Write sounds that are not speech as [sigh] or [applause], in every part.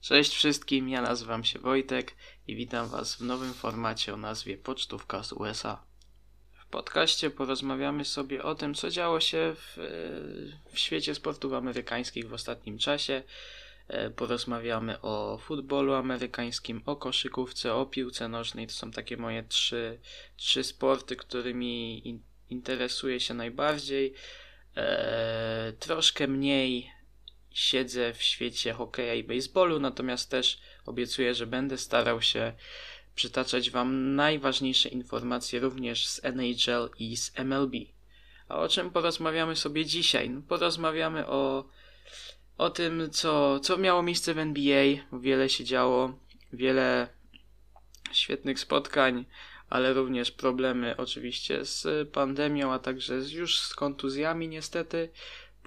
Cześć wszystkim, ja nazywam się Wojtek i witam Was w nowym formacie o nazwie Pocztówka z USA. W podcaście porozmawiamy sobie o tym, co działo się w, w świecie sportów amerykańskich w ostatnim czasie. E, porozmawiamy o futbolu amerykańskim, o koszykówce, o piłce nożnej. To są takie moje trzy, trzy sporty, którymi in, interesuję się najbardziej. Eee, troszkę mniej siedzę w świecie hokeja i baseballu, natomiast też obiecuję, że będę starał się przytaczać Wam najważniejsze informacje również z NHL i z MLB. A o czym porozmawiamy sobie dzisiaj? No, porozmawiamy o, o tym, co, co miało miejsce w NBA. Wiele się działo, wiele świetnych spotkań, ale również problemy oczywiście z pandemią, a także już z kontuzjami niestety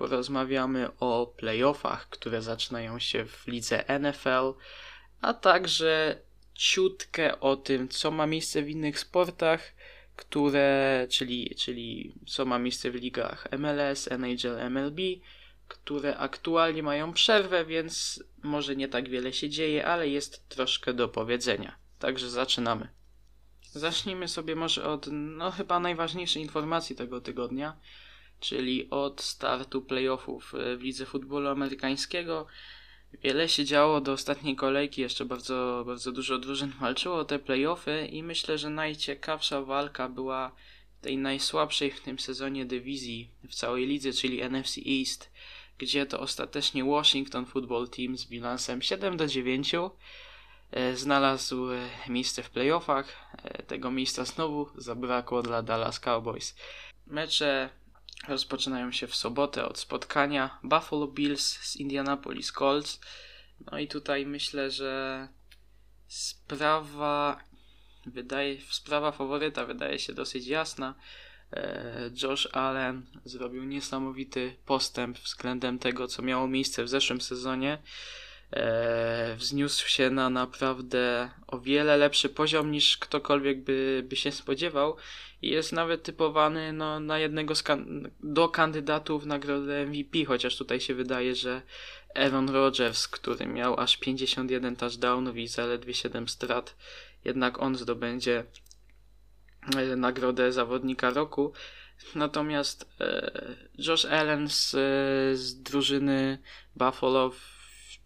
porozmawiamy o playoffach, które zaczynają się w lidze NFL, a także ciutkę o tym, co ma miejsce w innych sportach, które, czyli, czyli co ma miejsce w ligach MLS, NHL, MLB, które aktualnie mają przerwę, więc może nie tak wiele się dzieje, ale jest troszkę do powiedzenia. Także zaczynamy. Zacznijmy sobie może od, no chyba najważniejszej informacji tego tygodnia, czyli od startu playoffów e, w lidze futbolu amerykańskiego. Wiele się działo do ostatniej kolejki, jeszcze bardzo, bardzo dużo drużyn walczyło o te playoffy i myślę, że najciekawsza walka była tej najsłabszej w tym sezonie dywizji w całej lidze, czyli NFC East, gdzie to ostatecznie Washington Football Team z bilansem 7 do 9 e, znalazł e, miejsce w playoffach. Tego miejsca znowu zabrakło dla Dallas Cowboys. Mecze rozpoczynają się w sobotę od spotkania Buffalo Bills z Indianapolis Colts. No i tutaj myślę, że sprawa wydaje, sprawa faworyta wydaje się dosyć jasna. E, Josh Allen zrobił niesamowity postęp względem tego, co miało miejsce w zeszłym sezonie. E, wzniósł się na naprawdę o wiele lepszy poziom niż ktokolwiek by, by się spodziewał i jest nawet typowany no, na jednego z kan do kandydatów nagrodę MVP, chociaż tutaj się wydaje, że Aaron Rodgers, który miał aż 51 touchdownów i zaledwie 7 strat, jednak on zdobędzie e, nagrodę zawodnika roku. Natomiast e, Josh Allen z, z drużyny Buffalo w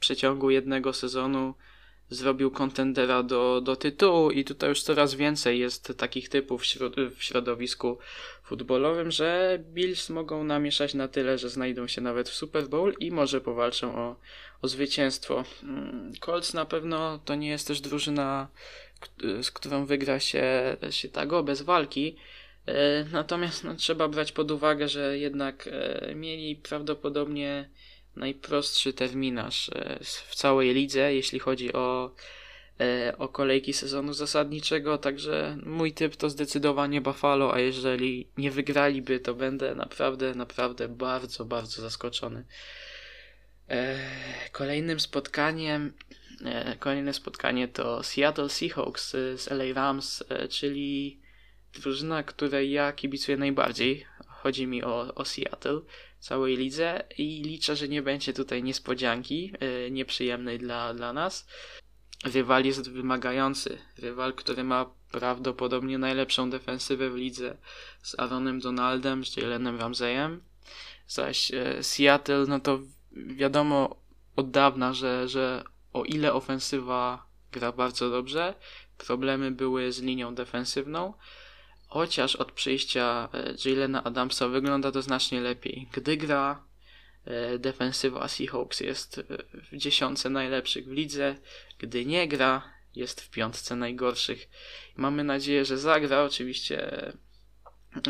przeciągu jednego sezonu zrobił kontendera do, do tytułu i tutaj już coraz więcej jest takich typów w środowisku futbolowym, że Bills mogą namieszać na tyle, że znajdą się nawet w Super Bowl i może powalczą o, o zwycięstwo. Mm, Colts na pewno to nie jest też drużyna, z którą wygra się, się tak o, bez walki. E, natomiast no, trzeba brać pod uwagę, że jednak e, mieli prawdopodobnie najprostszy terminarz e, w całej lidze, jeśli chodzi o, e, o kolejki sezonu zasadniczego, także mój typ to zdecydowanie Buffalo, a jeżeli nie wygraliby, to będę naprawdę, naprawdę bardzo, bardzo zaskoczony. E, kolejnym spotkaniem Kolejne spotkanie to Seattle Seahawks z LA Rams, czyli drużyna, której ja kibicuję najbardziej. Chodzi mi o, o Seattle całej lidze i liczę, że nie będzie tutaj niespodzianki yy, nieprzyjemnej dla, dla nas. Rywal jest wymagający. Rywal, który ma prawdopodobnie najlepszą defensywę w lidze z Aaronem Donaldem, z Jalenem Ramseyem. Zaś yy, Seattle, no to wiadomo od dawna, że, że o ile ofensywa gra bardzo dobrze, problemy były z linią defensywną. Chociaż od przyjścia e, Jalena Adamsa wygląda to znacznie lepiej. Gdy gra, e, defensywa Seahawks jest e, w dziesiątce najlepszych w lidze. Gdy nie gra, jest w piątce najgorszych. Mamy nadzieję, że zagra. Oczywiście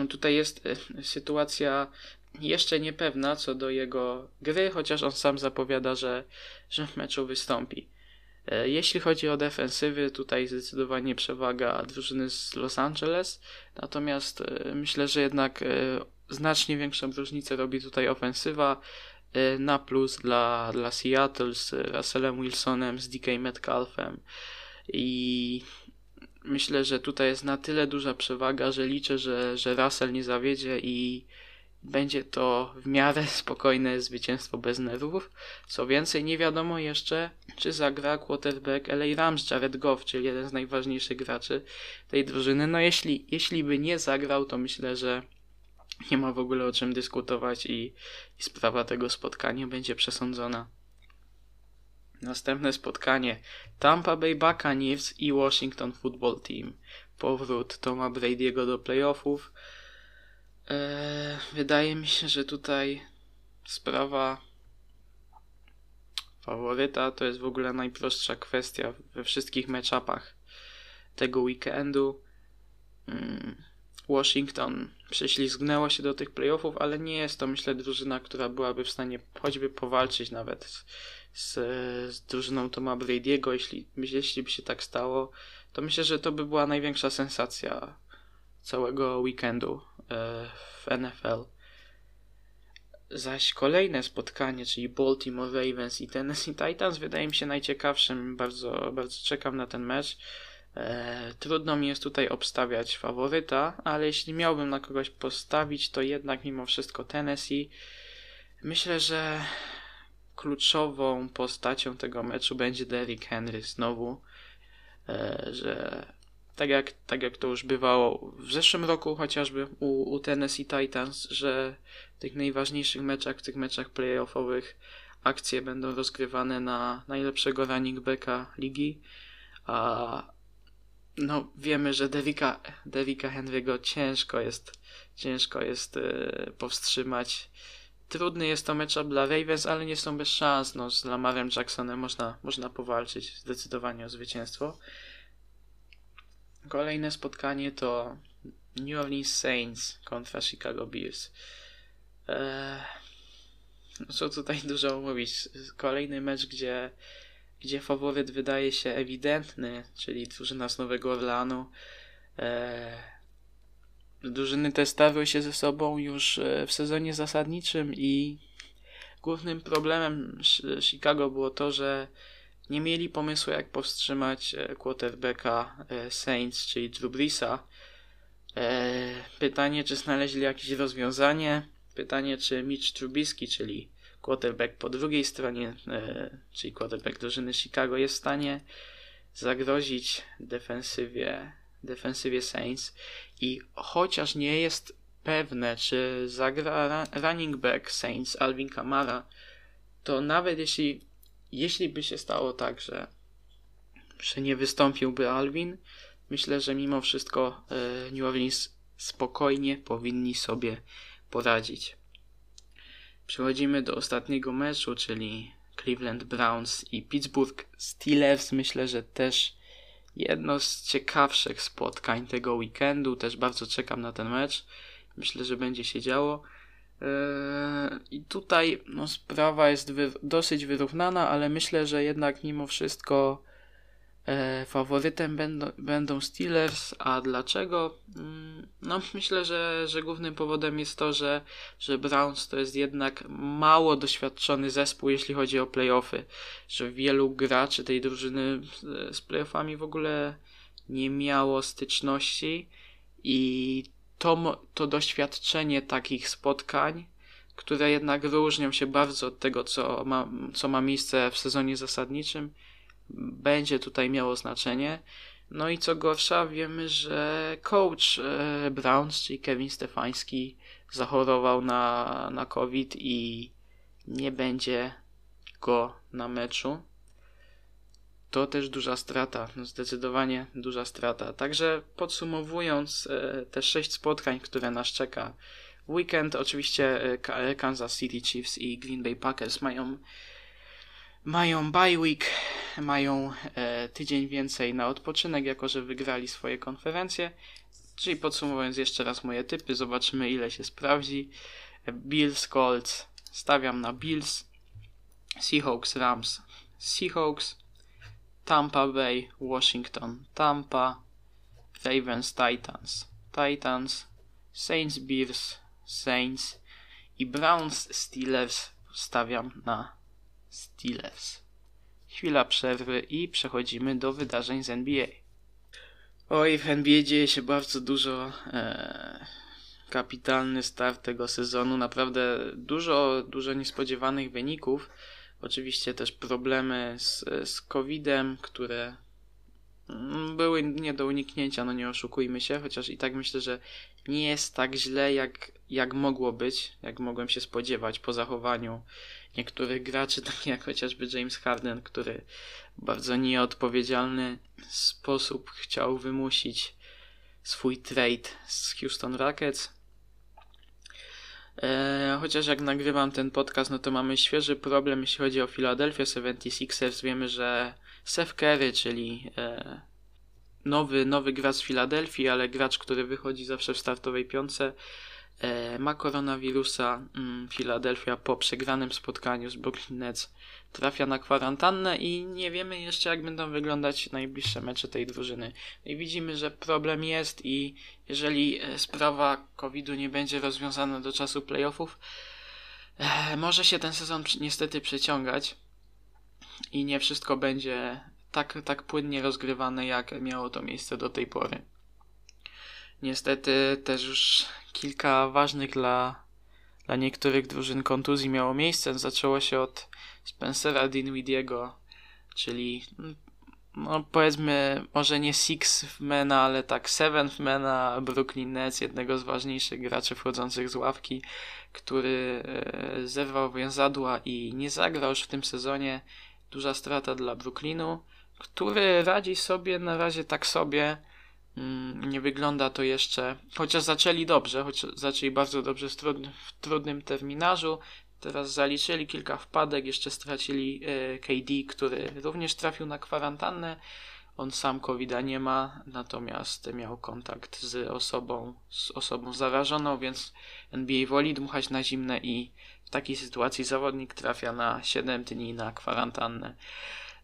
tutaj jest sytuacja jeszcze niepewna co do jego gry, chociaż on sam zapowiada, że, że w meczu wystąpi. E, jeśli chodzi o defensywy, tutaj zdecydowanie przewaga drużyny z Los Angeles, natomiast e, myślę, że jednak e, znacznie większą różnicę robi tutaj ofensywa na plus dla, dla Seattle z Russellem Wilsonem, z DK Metcalfem i myślę, że tutaj jest na tyle duża przewaga, że liczę, że, że Russell nie zawiedzie i będzie to w miarę [laughs] spokojne zwycięstwo bez nerwów. Co więcej, nie wiadomo jeszcze, czy zagra quarterback LA Rams Jared Goff, czyli jeden z najważniejszych graczy tej drużyny. No jeśli, jeśli by nie zagrał, to myślę, że nie ma w ogóle o czym dyskutować i, i sprawa tego spotkania będzie przesądzona. Następne spotkanie Tampa Bay Buccaneers i Washington Football Team. Powrót Toma Brady'ego do playoffów. Eee, wydaje mi się, że tutaj sprawa faworyta to jest w ogóle najprostsza kwestia we wszystkich matchupach tego weekendu. Mm, Washington prześlizgnęło się do tych playoffów, ale nie jest to myślę drużyna, która byłaby w stanie choćby powalczyć nawet z, z, z drużyną Toma Brady'ego. Jeśli, jeśli by się tak stało, to myślę, że to by była największa sensacja całego weekendu e, w NFL. Zaś kolejne spotkanie, czyli Baltimore Ravens i Tennessee Titans, wydaje mi się najciekawszym. Bardzo, bardzo czekam na ten mecz. E, trudno mi jest tutaj obstawiać faworyta, ale jeśli miałbym na kogoś postawić, to jednak mimo wszystko Tennessee. Myślę, że kluczową postacią tego meczu będzie Derrick Henry znowu, e, że tak jak, tak jak to już bywało w zeszłym roku chociażby u, u Tennessee Titans, że w tych najważniejszych meczach, w tych meczach playoffowych akcje będą rozgrywane na najlepszego running backa ligi, a no wiemy, że Devika, Devika Henry'ego ciężko jest ciężko jest yy, powstrzymać. Trudny jest to mecz dla Ravens, ale nie są bez szans. No, z Lamarem Jacksonem można, można powalczyć zdecydowanie o zwycięstwo. Kolejne spotkanie to New Orleans Saints kontra Chicago Bears. Eee, no co tutaj [laughs] dużo mówić. Kolejny mecz, gdzie, gdzie faworyt wydaje się ewidentny, czyli drużyna z Nowego Orleanu. Eee, drużyny te stawiły się ze sobą już e, w sezonie zasadniczym i głównym problemem Chicago było to, że nie mieli pomysłu, jak powstrzymać e, quarterbacka e, Saints, czyli Drew. E, pytanie, czy znaleźli jakieś rozwiązanie. Pytanie, czy Mitch Trubisky, czyli quarterback po drugiej stronie, czyli quarterback drużyny Chicago, jest w stanie zagrozić defensywie, defensywie Saints. I chociaż nie jest pewne, czy zagra running back Saints Alvin Kamara, to nawet jeśli jeśli by się stało tak, że, że nie wystąpiłby Alvin, myślę, że mimo wszystko e, New Orleans spokojnie powinni sobie poradzić. Przechodzimy do ostatniego meczu, czyli Cleveland Browns i Pittsburgh Steelers. Myślę, że też jedno z ciekawszych spotkań tego weekendu. Też bardzo czekam na ten mecz. Myślę, że będzie się działo. Yy, I tutaj no, sprawa jest wy dosyć wyrównana, ale myślę, że jednak mimo wszystko e, faworytem będą, będą Steelers. A dlaczego? Mm, no, myślę, że, że głównym powodem jest to, że, że Browns to jest jednak mało doświadczony zespół, jeśli chodzi o playoffy. Że wielu graczy tej drużyny z playoffami w ogóle nie miało styczności i to, to doświadczenie takich spotkań, które jednak wyróżnią się bardzo od tego, co ma, co ma miejsce w sezonie zasadniczym, będzie tutaj miało znaczenie. No i co gorsza, wiemy, że coach e, Browns, czyli Kevin Stefański, zachorował na, na COVID i nie będzie go na meczu to też duża strata, no zdecydowanie duża strata. Także podsumowując e, te sześć spotkań, które nas czeka weekend, oczywiście e, Kansas City Chiefs i Green Bay Packers mają mają bye week, mają e, tydzień więcej na odpoczynek, jako że wygrali swoje konferencje. Czyli podsumowując jeszcze raz moje typy, zobaczymy ile się sprawdzi. Bills, Colts, stawiam na Bills. Seahawks, Rams, Seahawks. Tampa Bay, Washington, Tampa, Ravens, Titans, Titans, Saints, Bears, Saints i Browns, Steelers stawiam na Steelers. Chwila przerwy i przechodzimy do wydarzeń z NBA. Oj, w NBA dzieje się bardzo dużo. E, kapitalny start tego sezonu. Naprawdę dużo, dużo niespodziewanych wyników. Oczywiście też problemy z, z COVID-em, które mm, były nie do uniknięcia, no nie oszukujmy się, chociaż i tak myślę, że nie jest tak źle, jak, jak mogło być, jak mogłem się spodziewać po zachowaniu niektórych graczy, [laughs] takich jak chociażby James Harden, który w bardzo nieodpowiedzialny sposób chciał wymusić swój trade z Houston Rockets. E, chociaż jak nagrywam ten podcast, no to mamy świeży problem, jeśli chodzi o Philadelphia 76ers. Wiemy, że Seth Curry, czyli e, nowy, nowy gracz z Filadelfii, ale gracz, który wychodzi zawsze w startowej piątce, e, ma koronawirusa. Mm, Philadelphia po przegranym spotkaniu z Brooklyn Nets trafia na kwarantannę i nie wiemy jeszcze jak będą wyglądać najbliższe mecze tej drużyny. No I widzimy, że problem jest i jeżeli e, sprawa COVID-u nie będzie rozwiązana do czasu playoffów, e, może się ten sezon niestety przeciągać i nie wszystko będzie tak, tak płynnie rozgrywane, jak miało to miejsce do tej pory. Niestety też już kilka ważnych dla, dla niektórych drużyn kontuzji miało miejsce. Zaczęło się od Spencera Dinwidiego, czyli no powiedzmy może nie sixth mana, ale tak seventh mana Brooklyn Nets, jednego z ważniejszych graczy wchodzących z ławki, który e, zerwał więzadła i nie zagrał już w tym sezonie. Duża strata dla Brooklynu, który radzi sobie na razie tak sobie. Mm, nie wygląda to jeszcze, chociaż zaczęli dobrze, choć zaczęli bardzo dobrze w trudnym terminarzu, Teraz zaliczyli kilka wpadek, jeszcze stracili e, KD, który również trafił na kwarantannę. On sam covid nie ma, natomiast miał kontakt z osobą, z osobą zarażoną, więc NBA woli dmuchać na zimne i w takiej sytuacji zawodnik trafia na 7 dni na kwarantannę.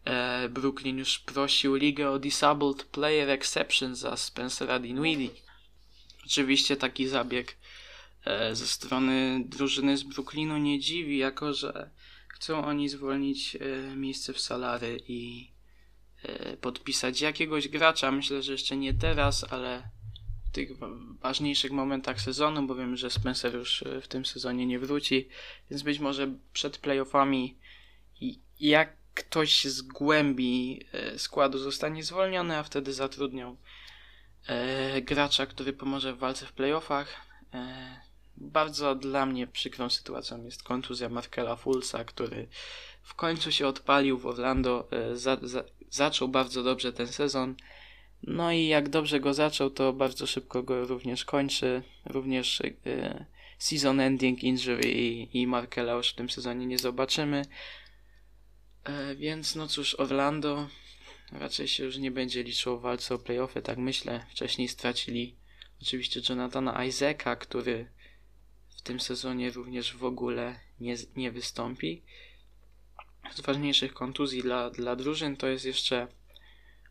E, Brooklyn już prosił ligę o Disabled Player Exception za Spencera Dinwiddie. Oczywiście taki zabieg E, ze strony drużyny z Brooklynu nie dziwi, jako że chcą oni zwolnić e, miejsce w salary i podpisać jakiegoś gracza. Myślę, że jeszcze nie teraz, ale w tych ważniejszych momentach sezonu, bo wiem, że Spencer już w tym sezonie nie wróci, więc być może przed playoffami jak ktoś z głębi składu zostanie zwolniony, a wtedy zatrudnią gracza, który pomoże w walce w playoffach. Bardzo dla mnie przykrą sytuacją jest kontuzja Markela Fulsa, który w końcu się odpalił w Orlando, e, za, za, zaczął bardzo dobrze ten sezon. No i jak dobrze go zaczął, to bardzo szybko go również kończy. Również e, season ending injury i, i Markela już w tym sezonie nie zobaczymy. E, więc no cóż, Orlando raczej się już nie będzie liczyło w walce o playoffy, tak myślę. Wcześniej stracili oczywiście Jonathana Isaaca, który w tym sezonie również w ogóle nie, nie wystąpi. Z ważniejszych kontuzji dla, dla drużyn to jest jeszcze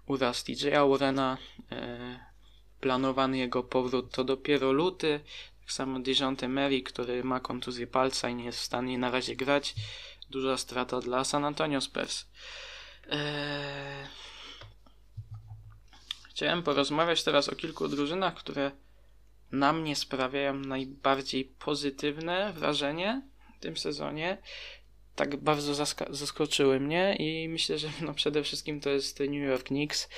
uraz TJ'a Warrena. E, planowany jego powrót to dopiero luty. Tak samo Dejounte Mary, który ma kontuzję palca i nie jest w stanie na razie grać. Duża strata dla San Antonio Spurs. E, chciałem porozmawiać teraz o kilku drużynach, które na mnie sprawiają najbardziej pozytywne wrażenie w tym sezonie. Tak bardzo zaskoczyły mnie i myślę, że no przede wszystkim to jest New York Knicks.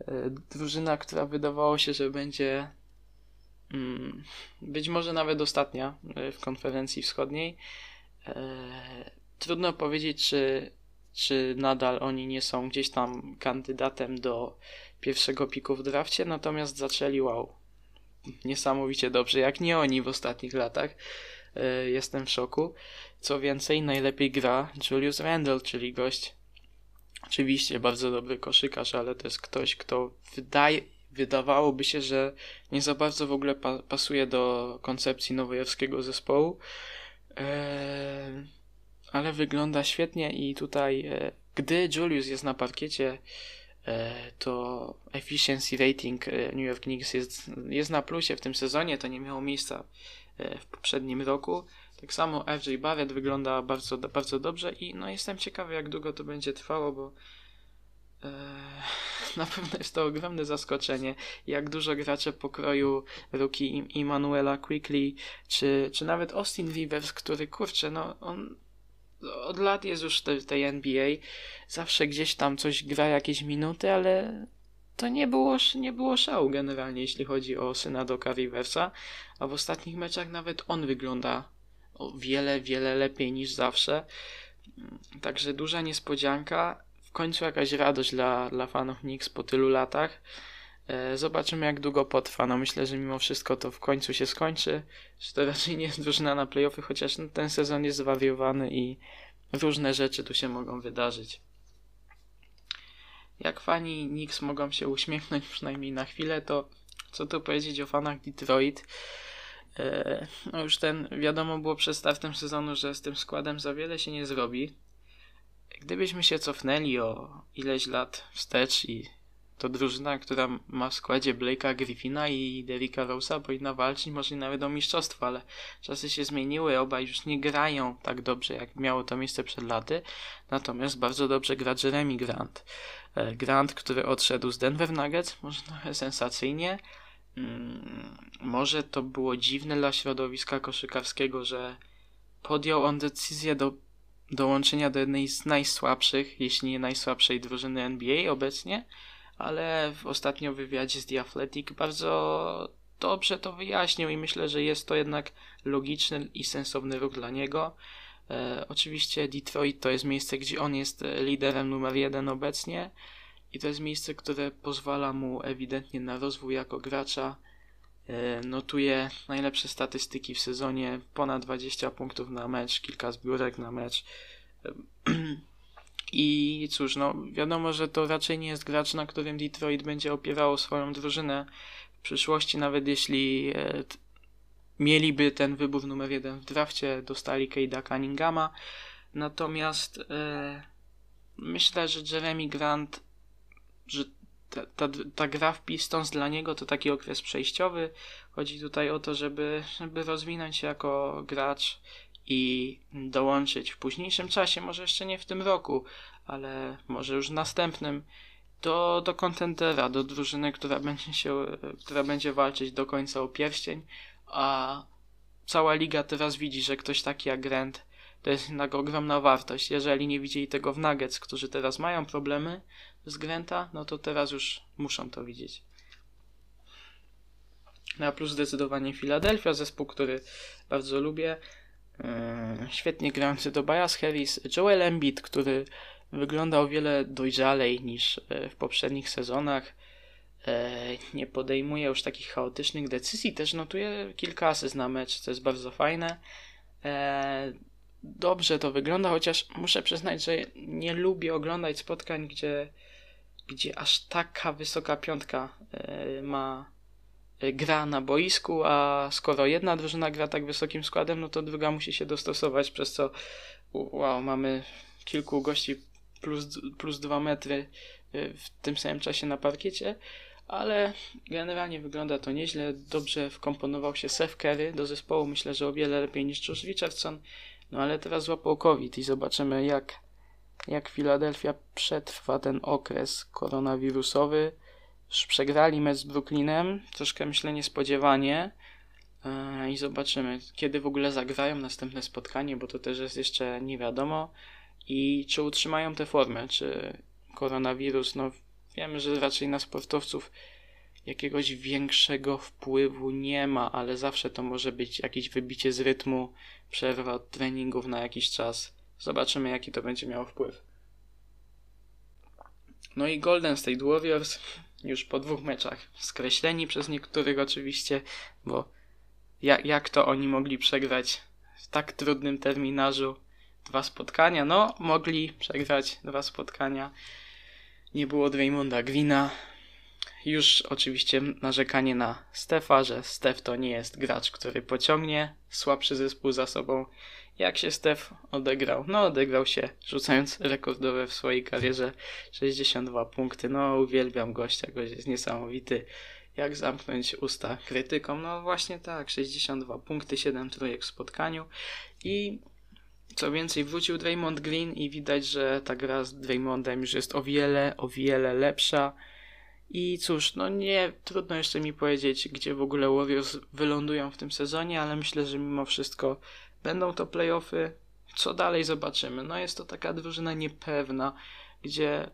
E, drużyna, która wydawało się, że będzie mm, być może nawet ostatnia e, w konferencji wschodniej. Trudno powiedzieć, czy, czy nadal oni nie są gdzieś tam kandydatem do pierwszego piku w drafcie, natomiast zaczęli wow niesamowicie dobrze, jak nie oni w ostatnich latach. E, jestem w szoku. Co więcej, najlepiej gra Julius Randle, czyli gość, oczywiście bardzo dobry koszykarz, ale to jest ktoś, kto wydaje, wydawałoby się, że nie za bardzo w ogóle pa pasuje do koncepcji nowojorskiego zespołu. E, ale wygląda świetnie i tutaj, e, gdy Julius jest na parkiecie, E, to efficiency rating e, New York Knicks jest, jest na plusie w tym sezonie, to nie miało miejsca w poprzednim roku. Tak samo FJ Barrett wygląda bardzo, bardzo dobrze i no jestem ciekawy jak długo to będzie trwało, bo [laughs] na pewno jest to ogromne zaskoczenie, jak dużo graczy pokroju rookie Immanuela Quickly, czy, czy nawet Austin Rivers, który kurczę, no on od lat jest już w tej NBA. Zawsze gdzieś tam coś gra jakieś minuty, ale to nie było, nie było szału generalnie, jeśli chodzi o syna Doka Riversa. A w ostatnich meczach nawet on wygląda o wiele, wiele lepiej niż zawsze. Także duża niespodzianka. W końcu jakaś radość dla, dla fanów Knicks po tylu latach. E, zobaczymy, jak długo potrwa. No myślę, że mimo wszystko to w końcu się skończy. Że to raczej nie jest drużyna na playoffy, chociaż no, ten sezon jest zwariowany i różne rzeczy tu się mogą wydarzyć. Jak fani Knicks mogą się uśmiechnąć przynajmniej na chwilę, to co tu powiedzieć o fanach Detroit? E, no już ten, wiadomo było przed startem sezonu, że z tym składem za wiele się nie zrobi. Gdybyśmy się cofnęli o ileś lat wstecz i to drużyna, która ma w składzie Blake'a Griffina i Derricka Rose'a powinna walczyć może nawet o mistrzostwo, ale czasy się zmieniły, obaj już nie grają tak dobrze, jak miało to miejsce przed laty, natomiast bardzo dobrze gra Jeremy Grant. E, Grant, który odszedł z Denver Nuggets, może trochę sensacyjnie, mm, może to było dziwne dla środowiska koszykarskiego, że podjął on decyzję do dołączenia do jednej z najsłabszych, jeśli nie najsłabszej drużyny NBA obecnie, ale w ostatnim wywiadzie z The Athletic bardzo dobrze to wyjaśnił i myślę, że jest to jednak logiczny i sensowny ruch dla niego. E, oczywiście Detroit to jest miejsce, gdzie on jest liderem numer jeden obecnie i to jest miejsce, które pozwala mu ewidentnie na rozwój jako gracza. E, notuje najlepsze statystyki w sezonie, ponad 20 punktów na mecz, kilka zbiórek na mecz. E, [clears throat] I cóż, no wiadomo, że to raczej nie jest gracz, na którym Detroit będzie opierało swoją drużynę w przyszłości, nawet jeśli e, mieliby ten wybór numer jeden w drafcie, dostali Cade'a Cunninghama. Natomiast e, myślę, że Jeremy Grant, że ta, ta, ta gra w Pistons dla niego to taki okres przejściowy. Chodzi tutaj o to, żeby, żeby rozwinąć się jako gracz i dołączyć w późniejszym czasie, może jeszcze nie w tym roku, ale może już w następnym, do, do kontendera, do drużyny, która będzie się, która będzie walczyć do końca o pierścień, a cała liga teraz widzi, że ktoś taki jak Grant to jest jednak ogromna wartość. Jeżeli nie widzieli tego w Nuggets, którzy teraz mają problemy z Granta, no to teraz już muszą to widzieć. Na plus zdecydowanie Philadelphia, zespół, który bardzo lubię. Yy, świetnie grający Tobias Harris, Joel Embiid, który wygląda o wiele dojrzalej niż e, w poprzednich sezonach. E, nie podejmuje już takich chaotycznych decyzji, też notuje kilka asyst na mecz, co jest bardzo fajne. E, dobrze to wygląda, chociaż muszę przyznać, że nie lubię oglądać spotkań, gdzie, gdzie aż taka wysoka piątka ma gra na boisku, a skoro jedna drużyna gra tak wysokim składem, no to druga musi się dostosować, przez co wow, mamy kilku gości plus, plus 2 metry y, w tym samym czasie na parkiecie, ale generalnie wygląda to nieźle. Dobrze wkomponował się Seth Curry do zespołu, myślę, że o wiele lepiej niż Josh Richardson, no ale teraz złapał COVID i zobaczymy jak, jak Philadelphia przetrwa ten okres koronawirusowy. Przegrali mecz z Brooklynem, troszkę myślę niespodziewanie. E, I zobaczymy, kiedy w ogóle zagrają następne spotkanie, bo to też jest jeszcze nie wiadomo i czy utrzymają tę formę, czy koronawirus, no wiemy, że raczej na sportowców jakiegoś większego wpływu nie ma, ale zawsze to może być jakieś wybicie z rytmu, przerwa od treningów na jakiś czas. Zobaczymy, jaki to będzie miało wpływ. No i Golden State Warriors już po dwóch meczach skreśleni przez niektórych oczywiście, bo jak, jak to oni mogli przegrać w tak trudnym terminarzu dwa spotkania. No, mogli przegrać dwa spotkania. Nie było Draymonda Greena. Już oczywiście narzekanie na Stefa, że Stef to nie jest gracz, który pociągnie słabszy zespół za sobą. Jak się Stef odegrał? No, odegrał się rzucając rekordowe w swojej karierze 62 punkty. No, uwielbiam gościa, gość jest niesamowity. Jak zamknąć usta krytykom? No właśnie tak, 62 punkty, 7 trójek w spotkaniu i co więcej, wrócił Draymond Green i widać, że ta gra z Draymondem już jest o wiele, o wiele lepsza. I cóż, no nie, trudno jeszcze mi powiedzieć, gdzie w ogóle Warriors wylądują w tym sezonie, ale myślę, że mimo wszystko będą to playoffy. co dalej zobaczymy? No jest to taka drużyna niepewna, gdzie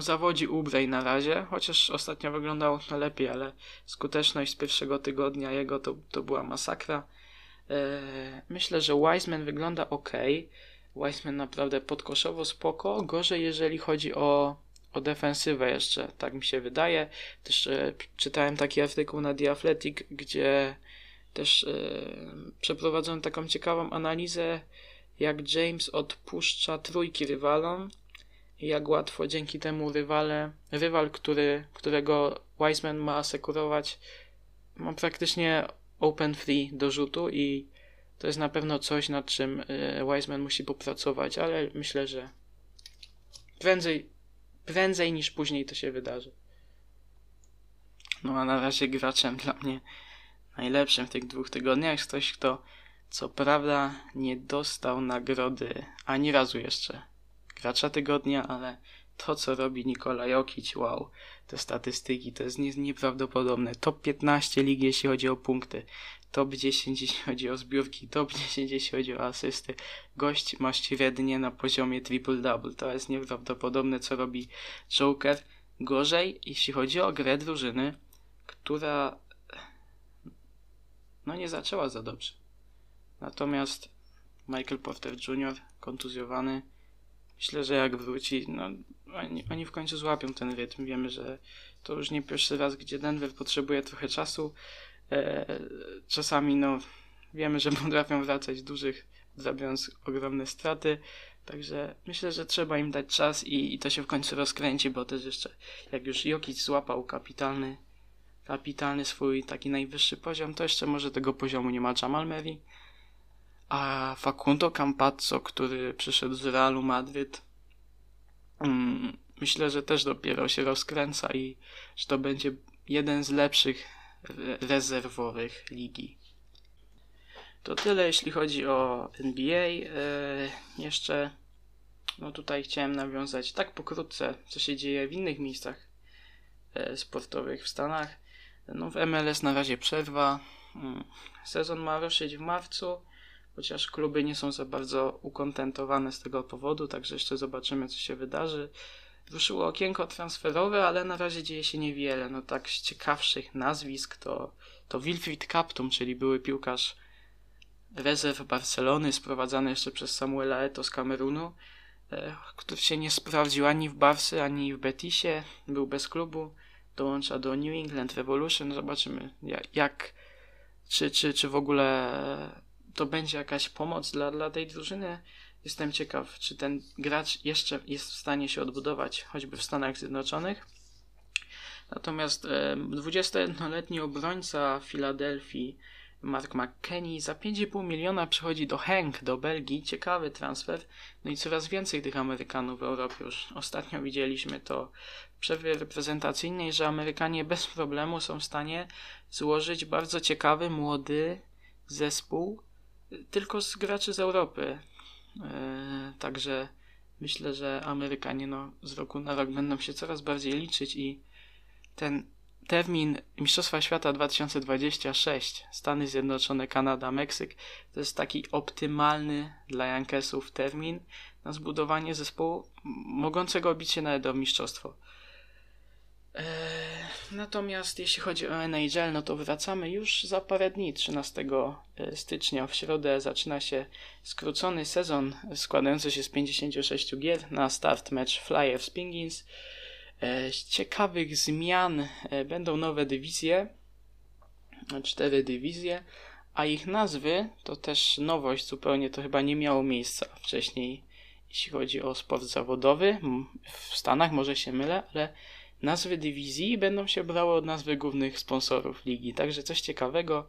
zawodzi Ubrej na razie, chociaż ostatnio wyglądało to lepiej, ale skuteczność z pierwszego tygodnia jego to, to była masakra. E, myślę, że Wiseman wygląda ok. Wiseman naprawdę podkoszowo spoko. Gorzej, jeżeli chodzi o, o defensywę jeszcze, tak mi się wydaje. Też e, czytałem taki artykuł na The Athletic, gdzie też e, przeprowadzono taką ciekawą analizę, jak James odpuszcza trójki rywalom i jak łatwo dzięki temu rywale, rywal, który, którego Wiseman ma asekurować, ma praktycznie open free do rzutu i to jest na pewno coś, nad czym e, Wiseman musi popracować, ale myślę, że prędzej, prędzej niż później to się wydarzy. No a na razie graczem dla mnie najlepszym w tych dwóch tygodniach jest ktoś, kto co prawda nie dostał nagrody ani razu jeszcze gracza tygodnia, ale to co robi Nikola Jokic, wow, te statystyki to jest nie, nieprawdopodobne. Top 15 ligi jeśli chodzi o punkty, top 10 jeśli chodzi o zbiórki, top 10 jeśli chodzi o asysty. Gość ma średnie na poziomie triple-double. To jest nieprawdopodobne co robi Joker. Gorzej jeśli chodzi o grę drużyny, która no nie zaczęła za dobrze. Natomiast Michael Porter Jr. kontuzjowany. Myślę, że jak wróci, no oni, oni w końcu złapią ten rytm. Wiemy, że to już nie pierwszy raz, gdzie Denver potrzebuje trochę czasu. E, czasami, no, wiemy, że [laughs] potrafią wracać dużych, zrobiąc ogromne straty. Także myślę, że trzeba im dać czas i, i to się w końcu rozkręci, bo też jeszcze, jak już Jokic złapał kapitalny kapitalny swój taki najwyższy poziom, to jeszcze może tego poziomu nie ma Jamal. A Facundo Campazzo, który przyszedł z Realu Madryt, mm, myślę, że też dopiero się rozkręca i że to będzie jeden z lepszych rezerwowych ligi. To tyle jeśli chodzi o NBA. E, jeszcze no tutaj chciałem nawiązać tak pokrótce, co się dzieje w innych miejscach e, sportowych w Stanach. No w MLS na razie przerwa. Mm, sezon ma ruszyć w marcu, chociaż kluby nie są za bardzo ukontentowane z tego powodu, także jeszcze zobaczymy, co się wydarzy. Ruszyło okienko transferowe, ale na razie dzieje się niewiele. No tak z ciekawszych nazwisk to, to Wilfried Kaptum, czyli były piłkarz rezerw Barcelony, sprowadzany jeszcze przez Samuela Eto z Kamerunu, e, który się nie sprawdził ani w Barsy, ani w Betisie, był bez klubu dołącza do New England Revolution. Zobaczymy, jak, czy, czy, czy w ogóle to będzie jakaś pomoc dla, dla tej drużyny. Jestem ciekaw, czy ten gracz jeszcze jest w stanie się odbudować, choćby w Stanach Zjednoczonych. Natomiast e, 21-letni obrońca Filadelfii Mark McKenney za 5,5 miliona przychodzi do Henk, do Belgii. Ciekawy transfer. No i coraz więcej tych Amerykanów w Europie już. Ostatnio widzieliśmy to w przerwie reprezentacyjnej, że Amerykanie bez problemu są w stanie złożyć bardzo ciekawy, młody zespół tylko z graczy z Europy. Yy, także myślę, że Amerykanie no, z roku na rok będą się coraz bardziej liczyć i ten termin Mistrzostwa Świata 2026, Stany Zjednoczone, Kanada, Meksyk, to jest taki optymalny dla Yankesów termin na zbudowanie zespołu mogącego bić się nawet o mistrzostwo. Eee, natomiast jeśli chodzi o NHL, no to wracamy już za parę dni. 13 e, stycznia w środę zaczyna się skrócony sezon składający się z 56 gier na start mecz Flyers Pingins. E, z ciekawych zmian e, będą nowe dywizje, cztery dywizje, a ich nazwy to też nowość zupełnie, to chyba nie miało miejsca wcześniej, jeśli chodzi o sport zawodowy. W Stanach może się mylę, ale nazwy dywizji będą się brały od nazwy głównych sponsorów ligi, także coś ciekawego.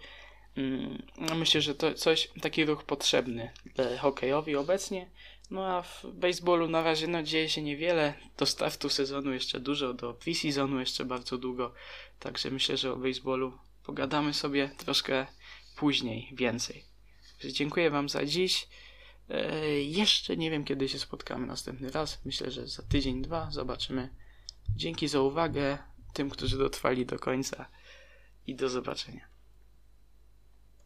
Mm, myślę, że to coś, taki ruch potrzebny hokejowi obecnie. No a w baseballu na razie no, dzieje się niewiele. Do startu sezonu jeszcze dużo, do pre-sezonu jeszcze bardzo długo. Także myślę, że o baseballu pogadamy sobie troszkę później, więcej. dziękuję Wam za dziś. Eee, jeszcze nie wiem, kiedy się spotkamy następny raz. Myślę, że za tydzień, dwa zobaczymy. Dzięki za uwagę tym, którzy dotrwali do końca i do zobaczenia.